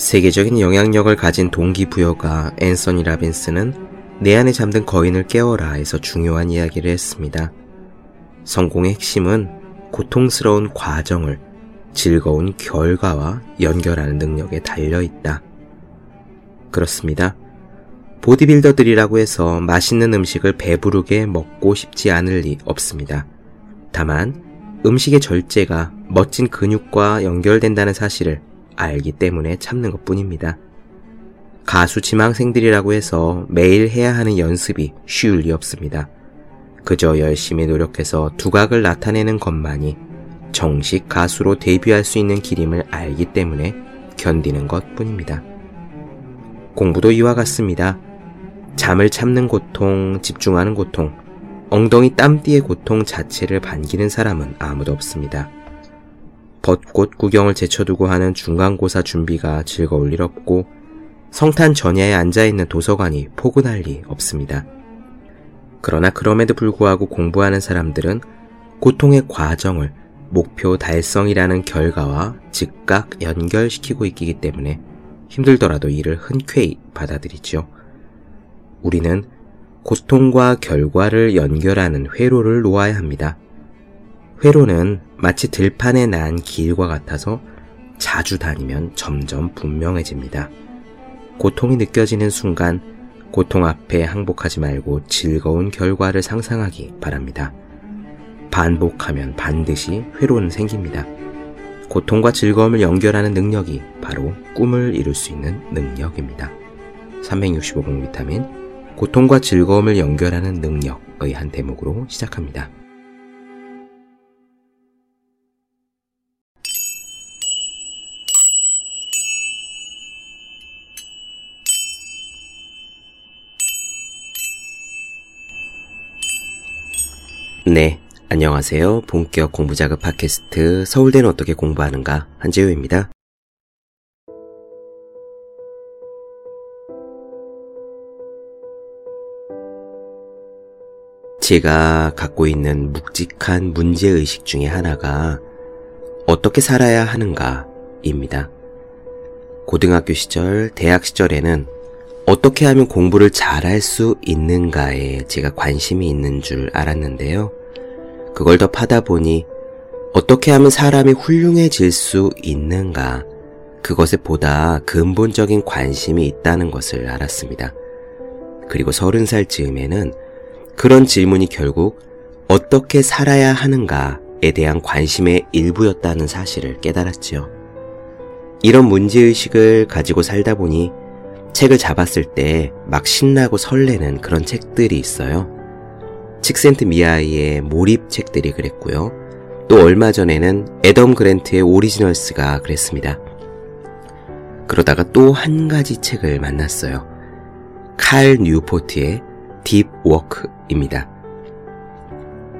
세계적인 영향력을 가진 동기부여가 앤서니 라빈스는 내 안에 잠든 거인을 깨워라에서 중요한 이야기를 했습니다. 성공의 핵심은 고통스러운 과정을 즐거운 결과와 연결하는 능력에 달려 있다. 그렇습니다. 보디빌더들이라고 해서 맛있는 음식을 배부르게 먹고 싶지 않을 리 없습니다. 다만 음식의 절제가 멋진 근육과 연결된다는 사실을 알기 때문에 참는 것 뿐입니다. 가수 지망생들이라고 해서 매일 해야 하는 연습이 쉬울 리 없습니다. 그저 열심히 노력해서 두각을 나타내는 것만이 정식 가수로 데뷔할 수 있는 길임을 알기 때문에 견디는 것 뿐입니다. 공부도 이와 같습니다. 잠을 참는 고통, 집중하는 고통, 엉덩이 땀띠의 고통 자체를 반기는 사람은 아무도 없습니다. 벚꽃 구경을 제쳐두고 하는 중간고사 준비가 즐거울 일 없고 성탄 전야에 앉아있는 도서관이 포근할 리 없습니다. 그러나 그럼에도 불구하고 공부하는 사람들은 고통의 과정을 목표 달성이라는 결과와 즉각 연결시키고 있기 때문에 힘들더라도 이를 흔쾌히 받아들이죠. 우리는 고통과 결과를 연결하는 회로를 놓아야 합니다. 회로는 마치 들판에 난 길과 같아서 자주 다니면 점점 분명해집니다. 고통이 느껴지는 순간 고통 앞에 항복하지 말고 즐거운 결과를 상상하기 바랍니다. 반복하면 반드시 회로는 생깁니다. 고통과 즐거움을 연결하는 능력이 바로 꿈을 이룰 수 있는 능력입니다. 365공 비타민 고통과 즐거움을 연결하는 능력의 한 대목으로 시작합니다. 네, 안녕하세요. 본격 공부자극 팟캐스트 서울대는 어떻게 공부하는가 한재우입니다. 제가 갖고 있는 묵직한 문제의식 중에 하나가 어떻게 살아야 하는가입니다. 고등학교 시절, 대학 시절에는 어떻게 하면 공부를 잘할 수 있는가에 제가 관심이 있는 줄 알았는데요. 그걸 더 파다 보니 어떻게 하면 사람이 훌륭해질 수 있는가, 그것에 보다 근본적인 관심이 있다는 것을 알았습니다. 그리고 서른 살 즈음에는 그런 질문이 결국 어떻게 살아야 하는가에 대한 관심의 일부였다는 사실을 깨달았지요. 이런 문제의식을 가지고 살다 보니 책을 잡았을 때 막 신나고 설레는 그런 책들이 있어요. 칙센트미하이의 몰입 책들이 그랬고요. 또 얼마 전에는 애덤 그랜트의 Originals가 그랬습니다. 그러다가 또 한 가지 책을 만났어요. 칼 뉴포트의 Deep Work입니다.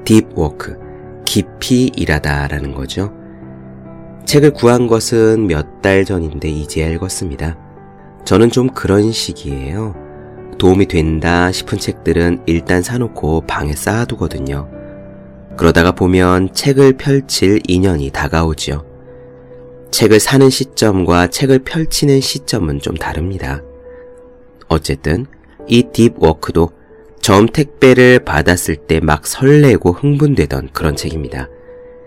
Deep Work, 깊이 일하다 라는 거죠. 책을 구한 것은 몇 달 전인데 이제 읽었습니다. 저는 좀 그런 식이에요. 도움이 된다 싶은 책들은 일단 사놓고 방에 쌓아두거든요. 그러다가 보면 책을 펼칠 인연이 다가오죠. 책을 사는 시점과 책을 펼치는 시점은 좀 다릅니다. 어쨌든 이 딥워크도 처음 택배를 받았을 때 막 설레고 흥분되던 그런 책입니다.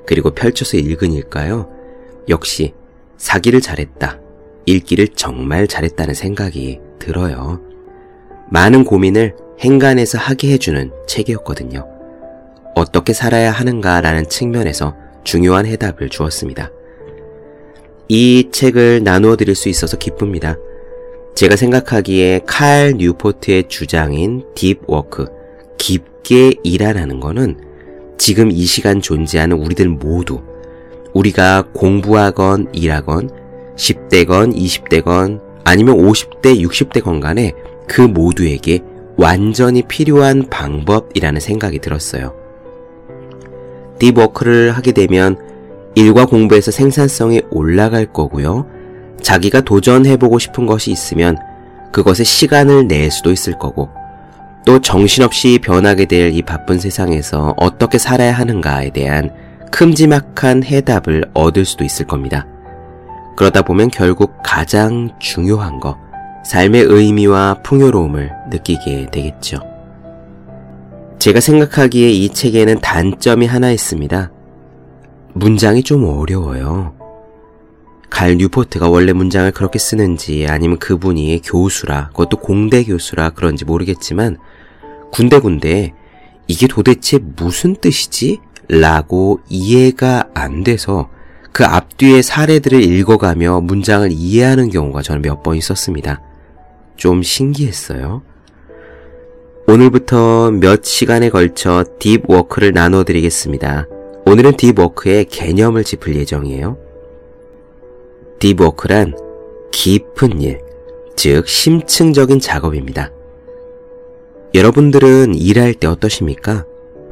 그리고 펼쳐서 읽으니까요. 역시 사기를 잘했다. 읽기를 정말 잘했다는 생각이 들어요. 많은 고민을 행간에서 하게 해주는 책이었거든요. 어떻게 살아야 하는가라는 측면에서 중요한 해답을 주었습니다. 이 책을 나누어 드릴 수 있어서 기쁩니다. 제가 생각하기에 칼 뉴포트의 주장인 deep work, 깊게 일하라는 거는 지금 이 시간 존재하는 우리들 모두 우리가 공부하건 일하건 10대건 20대건 아니면 50대 60대건 간에 그 모두에게 완전히 필요한 방법이라는 생각이 들었어요. 딥워크를 하게 되면 일과 공부에서 생산성이 올라갈 거고요. 자기가 도전해보고 싶은 것이 있으면 그것에 시간을 낼 수도 있을 거고 또 정신없이 변하게 될 이 바쁜 세상에서 어떻게 살아야 하는가에 대한 큼지막한 해답을 얻을 수도 있을 겁니다. 그러다 보면 결국 가장 중요한 거, 삶의 의미와 풍요로움을 느끼게 되겠죠. 제가 생각하기에 이 책에는 단점이 하나 있습니다. 문장이 좀 어려워요. 갈 뉴포트가 원래 문장을 그렇게 쓰는지 아니면 그분이 교수라, 그것도 공대 교수라 그런지 모르겠지만 군데군데 이게 도대체 무슨 뜻이지? 라고 이해가 안 돼서 그 앞뒤의 사례들을 읽어가며 문장을 이해하는 경우가 저는 몇 번 있었습니다. 좀 신기했어요. 오늘부터 몇 시간에 걸쳐 deep work를 나눠드리겠습니다. 오늘은 deep work의 개념을 짚을 예정이에요. Deep work란 깊은 일, 즉 심층적인 작업입니다. 여러분들은 일할 때 어떠십니까?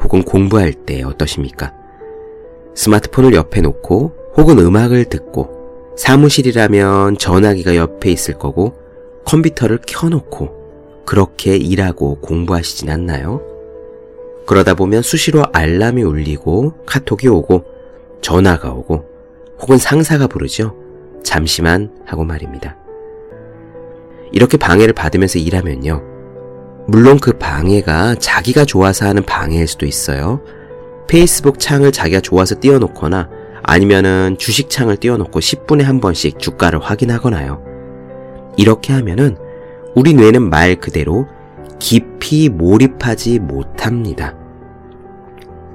혹은 공부할 때 어떠십니까? 스마트폰을 옆에 놓고 혹은 음악을 듣고 사무실이라면 전화기가 옆에 있을 거고 컴퓨터를 켜놓고 그렇게 일하고 공부하시진 않나요? 그러다 보면 수시로 알람이 울리고 카톡이 오고 전화가 오고 혹은 상사가 부르죠. 잠시만 하고 말입니다. 이렇게 방해를 받으면서 일하면요. 물론 그 방해가 자기가 좋아서 하는 방해일 수도 있어요. 페이스북 창을 자기가 좋아서 띄워놓거나 아니면은 주식 창을 띄워놓고 10분에 한 번씩 주가를 확인하거나요. 이렇게 하면은 우리 뇌는 말 그대로 깊이 몰입하지 못합니다.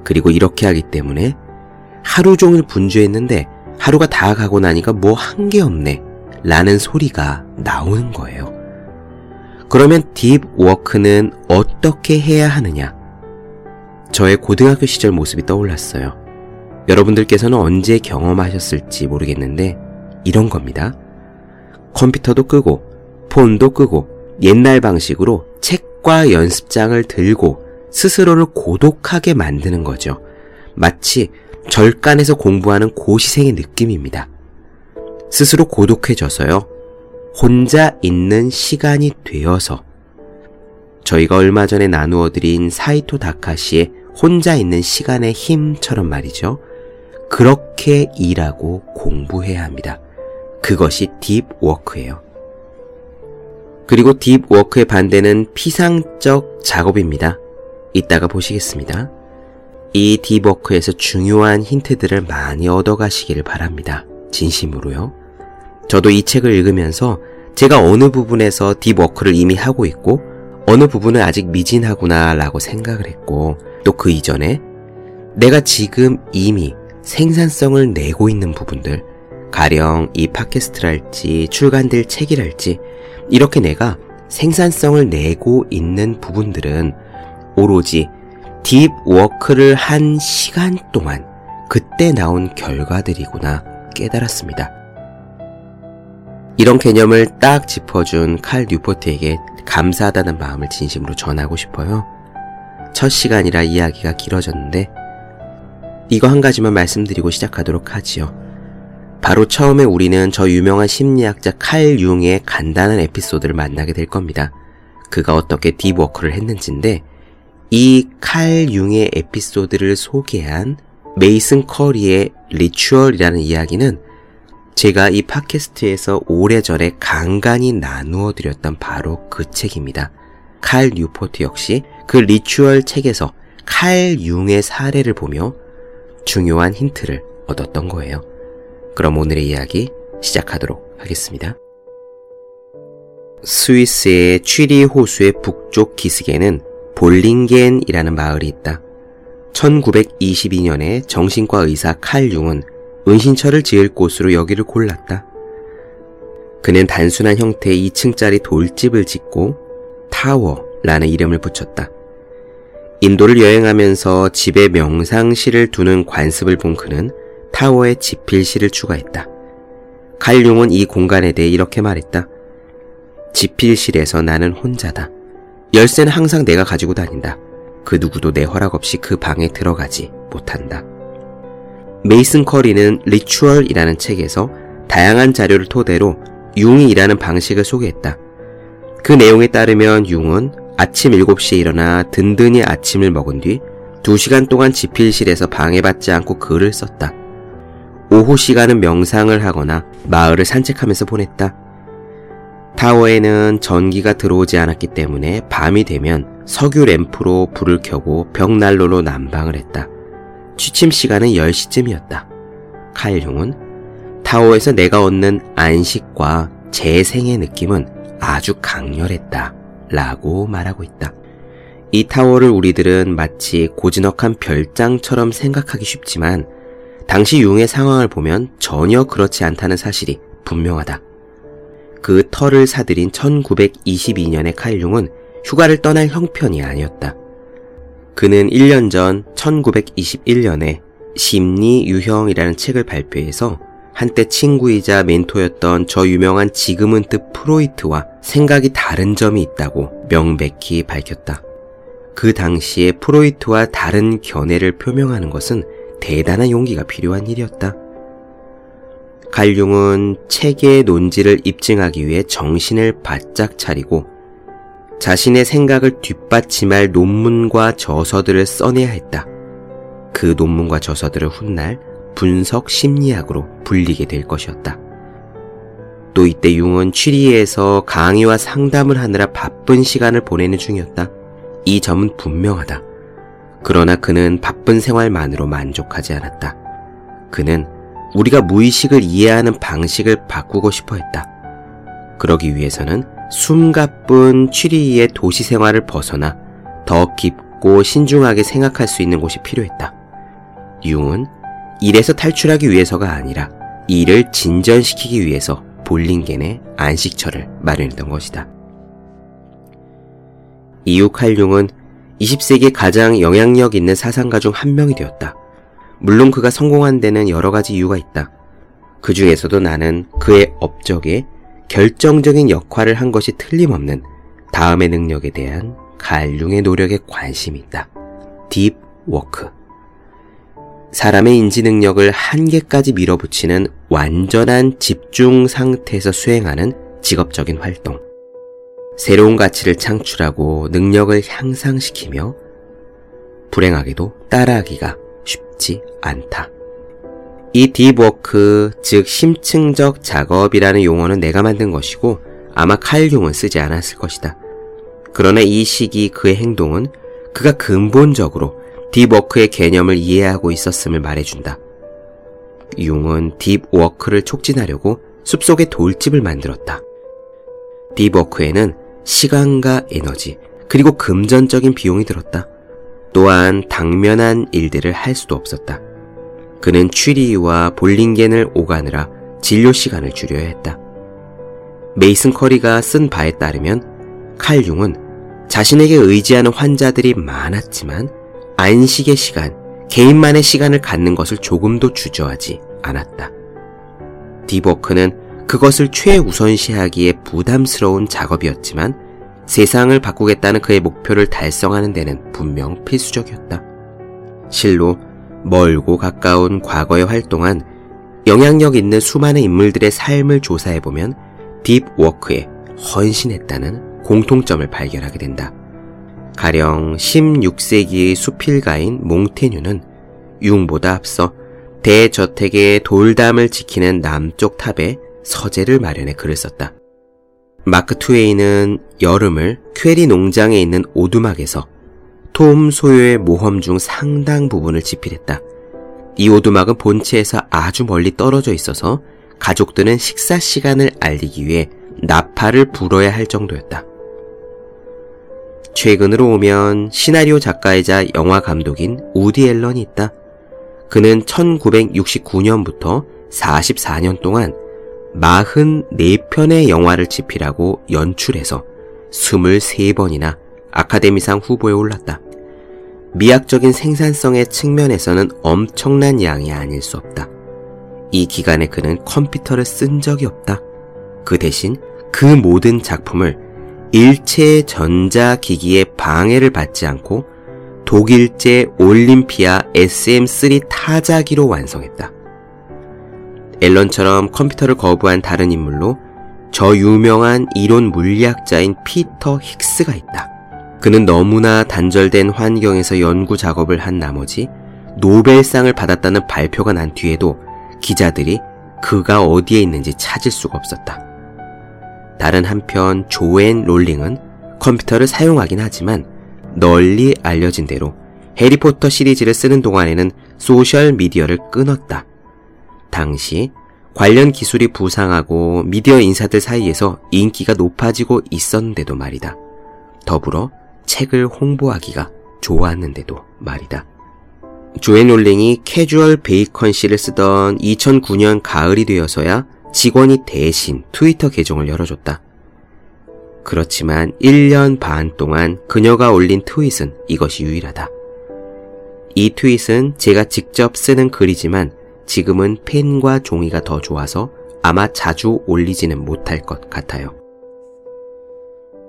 그리고 이렇게 하기 때문에 하루 종일 분주했는데 하루가 다 가고 나니까 뭐 한 게 없네 라는 소리가 나오는 거예요. 그러면 딥 워크는 어떻게 해야 하느냐? 저의 고등학교 시절 모습이 떠올랐어요. 여러분들께서는 언제 경험하셨을지 모르겠는데 이런 겁니다. 컴퓨터도 끄고 폰도 끄고 옛날 방식으로 책과 연습장을 들고 스스로를 고독하게 만드는 거죠. 마치 절간에서 공부하는 고시생의 느낌입니다. 스스로 고독해져서요. 혼자 있는 시간이 되어서 저희가 얼마 전에 나누어 드린 사이토 다카시의 혼자 있는 시간의 힘처럼 말이죠. 그렇게 일하고 공부해야 합니다. 그것이 딥워크예요. 그리고 deep work의 반대는 피상적 작업입니다. 이따가 보시겠습니다. 이 deep work에서 중요한 힌트들을 많이 얻어가시기를 바랍니다. 진심으로요. 저도 이 책을 읽으면서 제가 어느 부분에서 deep work를 이미 하고 있고 어느 부분은 아직 미진하구나 라고 생각을 했고 또 그 이전에 내가 지금 이미 생산성을 내고 있는 부분들 가령 이 팟캐스트랄지 출간될 책이랄지 이렇게 내가 생산성을 내고 있는 부분들은 오로지 deep work를 한 시간 동안 그때 나온 결과들이구나 깨달았습니다. 이런 개념을 딱 짚어준 칼 뉴포트에게 감사하다는 마음을 진심으로 전하고 싶어요. 첫 시간이라 이야기가 길어졌는데 이거 한 가지만 말씀드리고 시작하도록 하지요. 바로 처음에 우리는 저 유명한 심리학자 칼 융의 간단한 에피소드를 만나게 될 겁니다. 그가 어떻게 deep work를 했는지인데 이 칼 융의 에피소드를 소개한 메이슨 커리의 Ritual이라는 이야기는 제가 이 팟캐스트에서 오래전에 간간히 나누어 드렸던 바로 그 책입니다. 칼 뉴포트 역시 그 Ritual 책에서 칼 융의 사례를 보며 중요한 힌트를 얻었던 거예요. 그럼 오늘의 이야기 시작하도록 하겠습니다. 스위스의 취리 호수의 북쪽 기슭에는 볼링겐이라는 마을이 있다. 1922년에 정신과 의사 칼 융은 은신처를 지을 곳으로 여기를 골랐다. 그는 단순한 형태의 2층짜리 돌집을 짓고 타워라는 이름을 붙였다. 인도를 여행하면서 집에 명상실을 두는 관습을 본 그는 타워에 집필실을 추가했다. 칼융은 이 공간에 대해 이렇게 말했다. 집필실에서 나는 혼자다. 열쇠는 항상 내가 가지고 다닌다. 그 누구도 내 허락 없이 그 방에 들어가지 못한다. 메이슨 커리는 Ritual이라는 책에서 다양한 자료를 토대로 융이 일하는 방식을 소개했다. 그 내용에 따르면 융은 아침 7시에 일어나 든든히 아침을 먹은 뒤 2시간 동안 지필실에서 방해받지 않고 글을 썼다. 오후 시간은 명상을 하거나 마을을 산책하면서 보냈다. 타워에는 전기가 들어오지 않았기 때문에 밤이 되면 석유 램프로 불을 켜고 벽난로로 난방을 했다. 취침 시간은 10시쯤이었다. 칼융은 타워에서 내가 얻는 안식과 재생의 느낌은 아주 강렬했다. 라고 말하고 있다. 이 타워를 우리들은 마치 고즈넉한 별장처럼 생각하기 쉽지만 당시 융의 상황을 보면 전혀 그렇지 않다는 사실이 분명하다. 그 터를 사들인 1922년의 칼 융은 휴가를 떠날 형편이 아니었다. 그는 1년 전 1921년에 심리 유형이라는 책을 발표해서 한때 친구이자 멘토였던 저 유명한 지금은 뜻 프로이트와 생각이 다른 점이 있다고 명백히 밝혔다. 그 당시에 프로이트와 다른 견해를 표명하는 것은 대단한 용기가 필요한 일이었다. 갈융은 책의 논지를 입증하기 위해 정신을 바짝 차리고 자신의 생각을 뒷받침할 논문과 저서들을 써내야 했다. 그 논문과 저서들을 훗날 분석 심리학으로 불리게 될 것이었다. 또 이때 융은 취리에서 강의와 상담을 하느라 바쁜 시간을 보내는 중이었다. 이 점은 분명하다. 그러나 그는 바쁜 생활만으로 만족하지 않았다. 그는 우리가 무의식을 이해하는 방식을 바꾸고 싶어 했다. 그러기 위해서는 숨가쁜 취리의 도시 생활을 벗어나 더 깊고 신중하게 생각할 수 있는 곳이 필요했다. 융은 일에서 탈출하기 위해서가 아니라 일을 진전시키기 위해서 볼링겐의 안식처를 마련했던 것이다. 이후 칼융은 20세기 가장 영향력 있는 사상가 중 한 명이 되었다. 물론 그가 성공한 데는 여러 가지 이유가 있다. 그 중에서도 나는 그의 업적에 결정적인 역할을 한 것이 틀림없는 다음의 능력에 대한 칼융의 노력에 관심이 있다. Deep work. 사람의 인지 능력을 한계까지 밀어붙이는 완전한 집중 상태에서 수행하는 직업적인 활동. 새로운 가치를 창출하고 능력을 향상시키며 불행하게도 따라하기가 쉽지 않다. 이 deep work, 즉 심층적 작업이라는 용어는 내가 만든 것이고 아마 칼융은 쓰지 않았을 것이다. 그러나 이 시기 그의 행동은 그가 근본적으로 deep work의 개념을 이해하고 있었음을 말해준다. 융은 deep work를 촉진하려고 숲속에 돌집을 만들었다. Deep work에는 시간과 에너지, 그리고 금전적인 비용이 들었다. 또한 당면한 일들을 할 수도 없었다. 그는 취리와 볼링겐을 오가느라 진료 시간을 줄여야 했다. 메이슨 커리가 쓴 바에 따르면 칼융은 자신에게 의지하는 환자들이 많았지만 안식의 시간, 개인만의 시간을 갖는 것을 조금도 주저하지 않았다. 디버크는 그것을 최우선시하기에 부담스러운 작업이었지만 세상을 바꾸겠다는 그의 목표를 달성하는 데는 분명 필수적이었다. 실로 멀고 가까운 과거에 활동한 영향력 있는 수많은 인물들의 삶을 조사해보면 딥워크에 헌신했다는 공통점을 발견하게 된다. 가령 16세기의 수필가인 몽테뉴는 융보다 앞서 대저택의 돌담을 지키는 남쪽 탑에 서재를 마련해 글을 썼다. 마크 투웨이는 여름을 퀘리 농장에 있는 오두막에서 톰 소요의 모험 중 상당 부분을 집필했다. 이 오두막은 본체에서 아주 멀리 떨어져 있어서 가족들은 식사 시간을 알리기 위해 나팔을 불어야 할 정도였다. 최근으로 오면 시나리오 작가이자 영화 감독인 우디 앨런이 있다. 그는 1969년부터 44년 동안 44편의 영화를 집필하고 연출해서 23번이나 아카데미상 후보에 올랐다. 미학적인 생산성의 측면에서는 엄청난 양이 아닐 수 없다. 이 기간에 그는 컴퓨터를 쓴 적이 없다. 그 대신 그 모든 작품을 일체 전자기기의 방해를 받지 않고 독일제 올림피아 SM3 타자기로 완성했다. 앨런처럼 컴퓨터를 거부한 다른 인물로 저 유명한 이론 물리학자인 피터 힉스가 있다. 그는 너무나 단절된 환경에서 연구 작업을 한 나머지 노벨상을 받았다는 발표가 난 뒤에도 기자들이 그가 어디에 있는지 찾을 수가 없었다. 다른 한편 조앤 롤링은 컴퓨터를 사용하긴 하지만 널리 알려진 대로 해리포터 시리즈를 쓰는 동안에는 소셜 미디어를 끊었다. 당시 관련 기술이 부상하고 미디어 인사들 사이에서 인기가 높아지고 있었는데도 말이다. 더불어 책을 홍보하기가 좋았는데도 말이다. 조앤 롤링이 Casual Vacancy를 쓰던 2009년 가을이 되어서야 직원이 대신 트위터 계정을 열어줬다. 그렇지만 1년 반 동안 그녀가 올린 트윗은 이것이 유일하다. 이 트윗은 제가 직접 쓰는 글이지만 지금은 펜과 종이가 더 좋아서 아마 자주 올리지는 못할 것 같아요.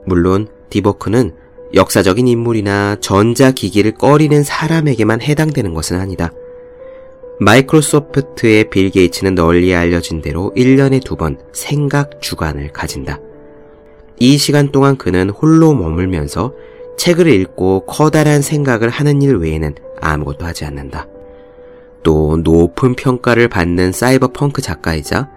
물론 디버크는 역사적인 인물이나 전자기기를 꺼리는 사람에게만 해당되는 것은 아니다. 마이크로소프트의 빌 게이츠는 널리 알려진 대로 1년에 두 번 생각 주간을 가진다. 이 시간 동안 그는 홀로 머물면서 책을 읽고 커다란 생각을 하는 일 외에는 아무것도 하지 않는다. 또 높은 평가를 받는 사이버 펑크 작가이자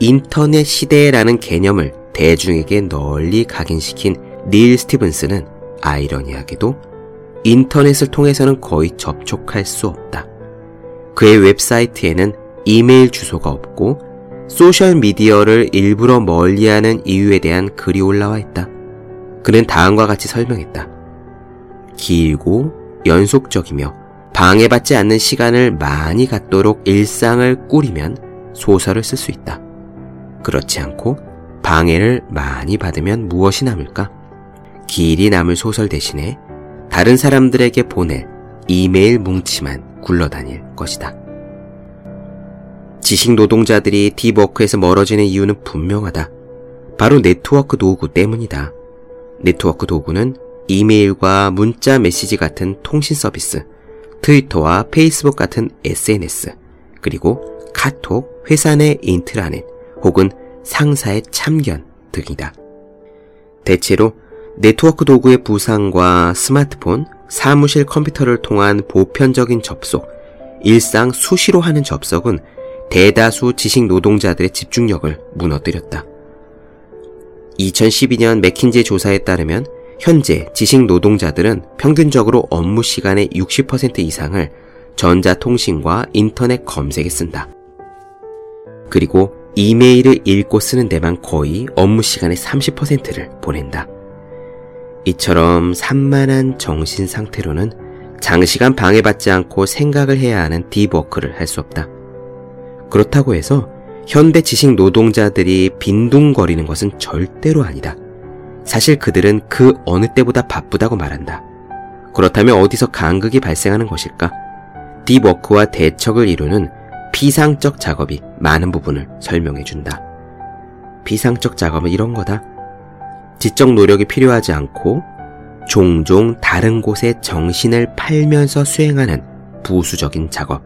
인터넷 시대라는 개념을 대중에게 널리 각인시킨 닐 스티븐스는 아이러니하게도 인터넷을 통해서는 거의 접촉할 수 없다. 그의 웹사이트에는 이메일 주소가 없고 소셜미디어를 일부러 멀리하는 이유에 대한 글이 올라와 있다. 그는 다음과 같이 설명했다. 길고 연속적이며 방해받지 않는 시간을 많이 갖도록 일상을 꾸리면 소설을 쓸 수 있다. 그렇지 않고 방해를 많이 받으면 무엇이 남을까? 길이 남을 소설 대신에 다른 사람들에게 보낼 이메일 뭉치만 굴러다닐 것이다. 지식 노동자들이 deep work에서 멀어지는 이유는 분명하다. 바로 네트워크 도구 때문이다. 네트워크 도구는 이메일과 문자 메시지 같은 통신 서비스, 트위터와 페이스북 같은 SNS, 그리고 카톡, 회사 내 인트라넷, 혹은 상사의 참견 등이다. 대체로 네트워크 도구의 부상과 스마트폰, 사무실 컴퓨터를 통한 보편적인 접속, 일상 수시로 하는 접속은 대다수 지식 노동자들의 집중력을 무너뜨렸다. 2012년 맥킨지 조사에 따르면 현재 지식 노동자들은 평균적으로 업무 시간의 60% 이상을 전자통신과 인터넷 검색에 쓴다. 그리고 이메일을 읽고 쓰는 데만 거의 업무 시간의 30%를 보낸다. 이처럼 산만한 정신 상태로는 장시간 방해받지 않고 생각을 해야 하는 딥워크를 할 수 없다. 그렇다고 해서 현대 지식 노동자들이 빈둥거리는 것은 절대로 아니다. 사실 그들은 그 어느 때보다 바쁘다고 말한다. 그렇다면 어디서 간극이 발생하는 것일까? 딥워크와 대척을 이루는 피상적 작업이 많은 부분을 설명해 준다. 피상적 작업은 이런 거다. 지적 노력이 필요하지 않고 종종 다른 곳에 정신을 팔면서 수행하는 부수적인 작업.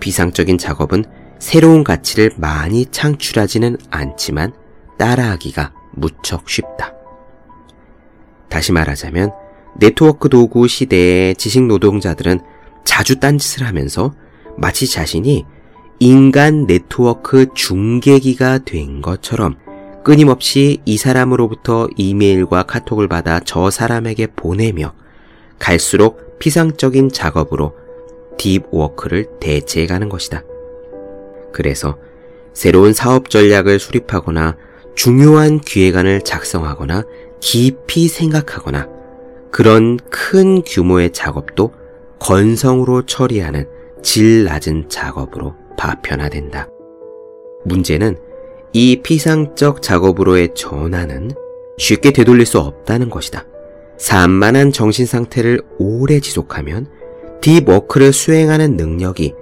비상적인 작업은 새로운 가치를 많이 창출하지는 않지만 따라하기가 무척 쉽다. 다시 말하자면 네트워크 도구 시대의 지식 노동자들은 자주 딴짓을 하면서 마치 자신이 인간 네트워크 중계기가 된 것처럼 끊임없이 이 사람으로부터 이메일과 카톡을 받아 저 사람에게 보내며 갈수록 피상적인 작업으로 deep work를 대체해가는 것이다. 그래서 새로운 사업 전략을 수립하거나 중요한 기획안을 작성하거나 깊이 생각하거나 그런 큰 규모의 작업도 건성으로 처리하는 질 낮은 작업으로 파편화된다. 문제는 이 피상적 작업으로의 전환은 쉽게 되돌릴 수 없다는 것이다. 산만한 정신 상태를 오래 지속하면 딥워크를 수행하는 능력이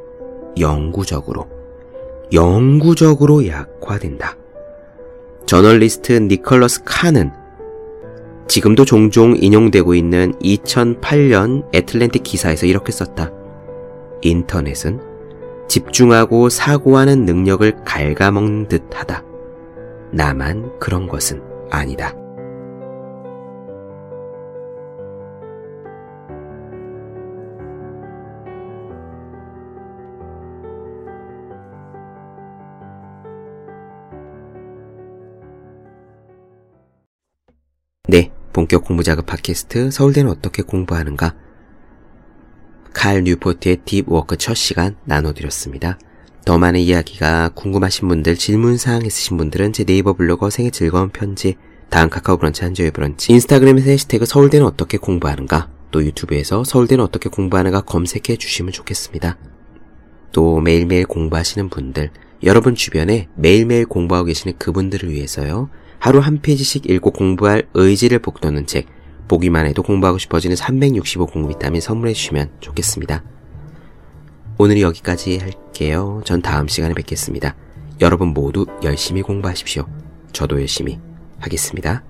영구적으로, 영구적으로 약화된다. 저널리스트 니컬러스 칸은 지금도 종종 인용되고 있는 2008년 애틀랜틱 기사에서 이렇게 썼다. 인터넷은 집중하고 사고하는 능력을 갉아먹는 듯 하다. 나만 그런 것은 아니다. 본격 공부 작업 팟캐스트 서울대는 어떻게 공부하는가 칼 뉴포트의 Deep Work 첫 시간 나눠드렸습니다. 더 많은 이야기가 궁금하신 분들, 질문사항 있으신 분들은 제 네이버 블로그 생애 즐거운 편지, 다음 카카오 브런치 한조의 브런치, 인스타그램에서 해시태그 서울대는 어떻게 공부하는가, 또 유튜브에서 서울대는 어떻게 공부하는가 검색해 주시면 좋겠습니다. 또 매일매일 공부하시는 분들, 여러분 주변에 매일매일 공부하고 계시는 그분들을 위해서요, 하루 한 페이지씩 읽고 공부할 의지를 북돋는 책, 보기만 해도 공부하고 싶어지는 365 공부 비타민 선물해 주시면 좋겠습니다. 오늘 여기까지 할게요. 전 다음 시간에 뵙겠습니다. 여러분 모두 열심히 공부하십시오. 저도 열심히 하겠습니다.